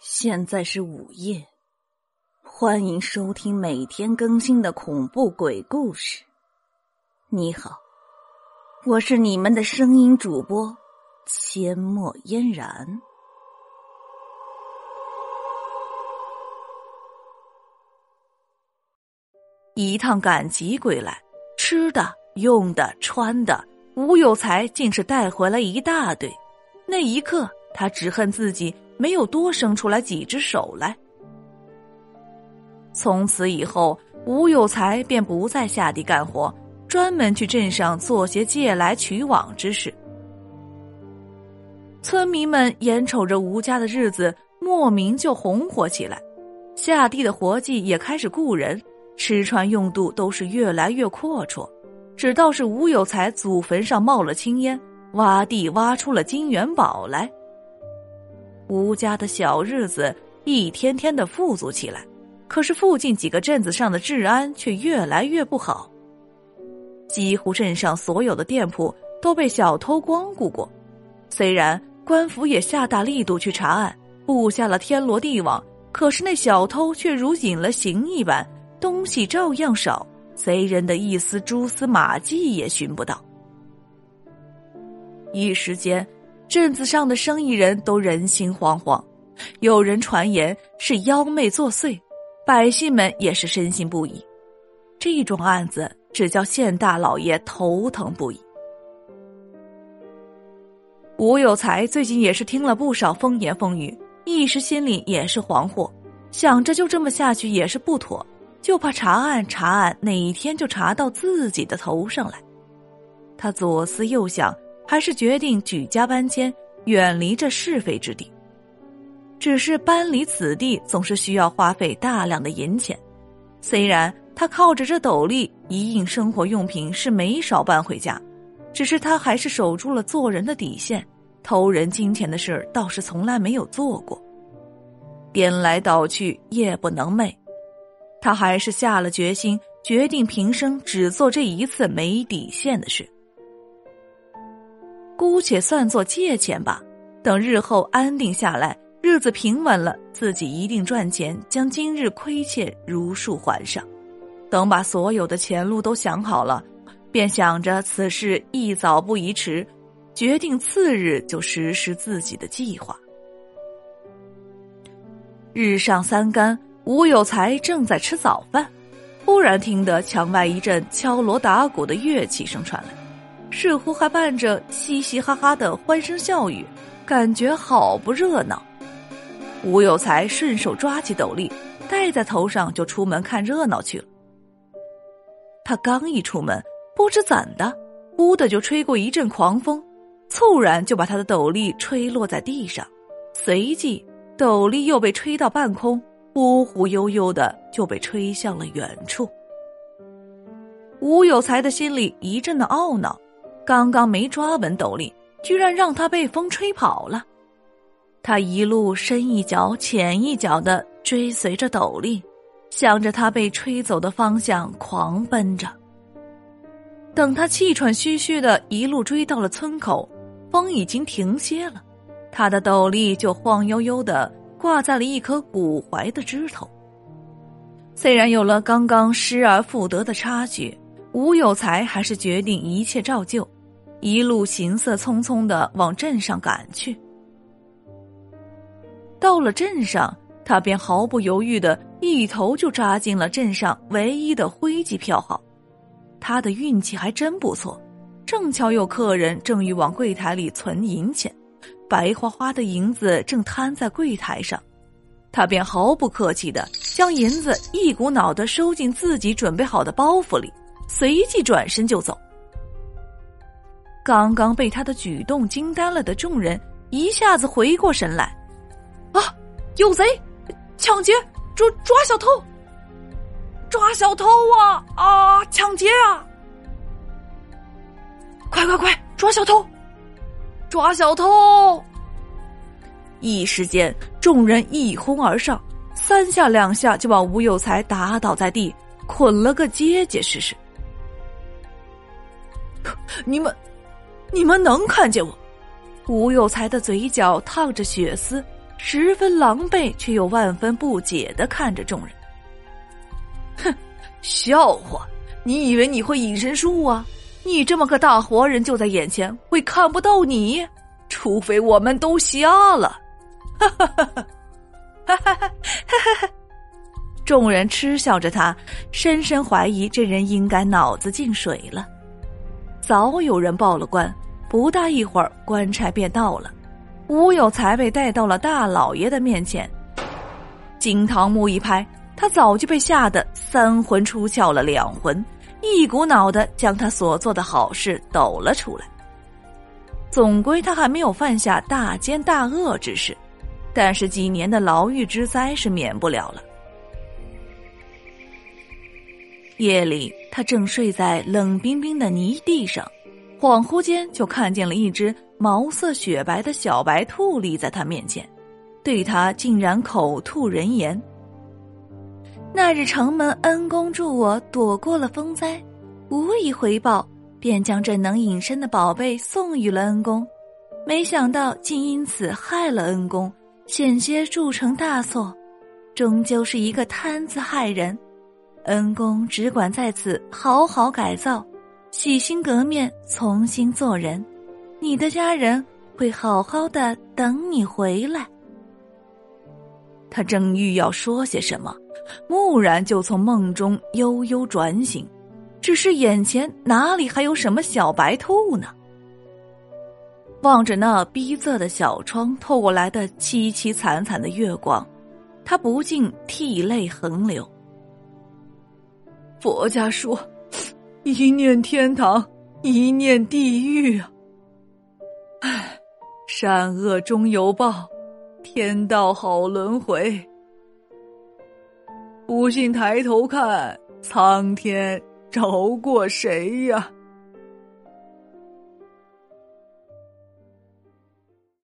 现在是午夜，欢迎收听每天更新的恐怖鬼故事。你好，我是你们的声音主播阡陌嫣然。一趟赶集归来，吃的、用的、穿的，吴有才竟是带回来一大堆。那一刻，他只恨自己。没有多生出来几只手来。从此以后，吴有才便不再下地干活，专门去镇上做些借来取往之事。村民们眼瞅着吴家的日子莫名就红火起来，下地的活计也开始雇人，吃穿用度都是越来越阔绰。只道是吴有才祖坟上冒了青烟，挖地挖出了金元宝来。吴家的小日子一天天的富足起来，可是附近几个镇子上的治安却越来越不好。几乎镇上所有的店铺都被小偷光顾过，虽然官府也下大力度去查案，布下了天罗地网，可是那小偷却如隐了形一般，东西照样少，贼人的一丝蛛丝马迹也寻不到。一时间。镇子上的生意人都人心惶惶，有人传言是妖魅作祟，百姓们也是深信不疑。这种案子只叫县大老爷头疼不已。吴有才最近也是听了不少风言风语，一时心里也是惶惑，想着就这么下去也是不妥，就怕查案查案哪一天就查到自己的头上来。他左思右想。还是决定举家搬迁，远离这是非之地。只是搬离此地，总是需要花费大量的银钱。虽然他靠着这斗笠一应生活用品是没少搬回家，只是他还是守住了做人的底线，偷人金钱的事儿倒是从来没有做过。颠来倒去，夜不能寐，他还是下了决心，决定平生只做这一次没底线的事。姑且算作借钱吧，等日后安定下来，日子平稳了，自己一定赚钱，将今日亏欠如数还上。等把所有的前路都想好了，便想着此事宜早不宜迟，决定次日就实施自己的计划。日上三竿，吴有才正在吃早饭，忽然听得墙外一阵敲锣打鼓的乐器声传来。似乎还伴着嘻嘻哈哈的欢声笑语，感觉好不热闹。吴有才顺手抓起斗笠，戴在头上就出门看热闹去了。他刚一出门，不知怎的，呜的就吹过一阵狂风，猝然就把他的斗笠吹落在地上，随即斗笠又被吹到半空，忽忽悠悠的就被吹向了远处。吴有才的心里一阵的懊恼。刚刚没抓稳斗笠，居然让他被风吹跑了。他一路深一脚浅一脚的追随着斗笠，向着他被吹走的方向狂奔着。等他气喘吁吁的一路追到了村口，风已经停歇了，他的斗笠就晃悠悠的挂在了一棵古槐的枝头。虽然有了刚刚失而复得的差距，吴有才还是决定一切照旧。一路行色匆匆的往镇上赶去。到了镇上，他便毫不犹豫的一头就扎进了镇上唯一的徽记票号。他的运气还真不错，正巧有客人正欲往柜台里存银钱，白花花的银子正摊在柜台上，他便毫不客气的将银子一股脑的收进自己准备好的包袱里，随即转身就走。刚刚被他的举动惊呆了的众人一下子回过神来，啊，有贼，抢劫，抓抓小偷，抓小偷啊啊，抢劫啊！快快快，抓小偷，抓小偷！一时间，众人一哄而上，三下两下就把吴有才打倒在地，捆了个结结实实。你们，你们能看见我？吴有才的嘴角烫着血丝，十分狼狈却又万分不解的看着众人。哼，笑话！你以为你会隐身术啊？你这么个大活人就在眼前，会看不到你？除非我们都瞎了！哈哈哈哈哈哈哈哈！众人嗤笑着他，深深怀疑这人应该脑子进水了。早有人报了官。不大一会儿，官差便到了，吴有才被带到了大老爷的面前。金堂木一拍，他早就被吓得三魂出窍了两魂，一股脑的将他所做的好事抖了出来。总归他还没有犯下大奸大恶之事，但是几年的牢狱之灾是免不了了。夜里，他正睡在冷冰冰的泥地上。恍惚间，就看见了一只毛色雪白的小白兔立在他面前，对他竟然口吐人言：“那日城门恩公助我躲过了风灾，无以回报，便将这能隐身的宝贝送与了恩公，没想到竟因此害了恩公，险些铸成大错，终究是一个贪字害人。恩公只管在此好好改造。”洗心革面，重新做人，你的家人会好好的等你回来。他正欲要说些什么，蓦然就从梦中悠悠转醒，只是眼前哪里还有什么小白兔呢？望着那逼仄的小窗透过来的凄凄惨惨的月光，他不禁涕泪横流。佛家说。一念天堂，一念地狱啊！唉，善恶终有报，天道好轮回。不信抬头看，苍天饶过谁呀？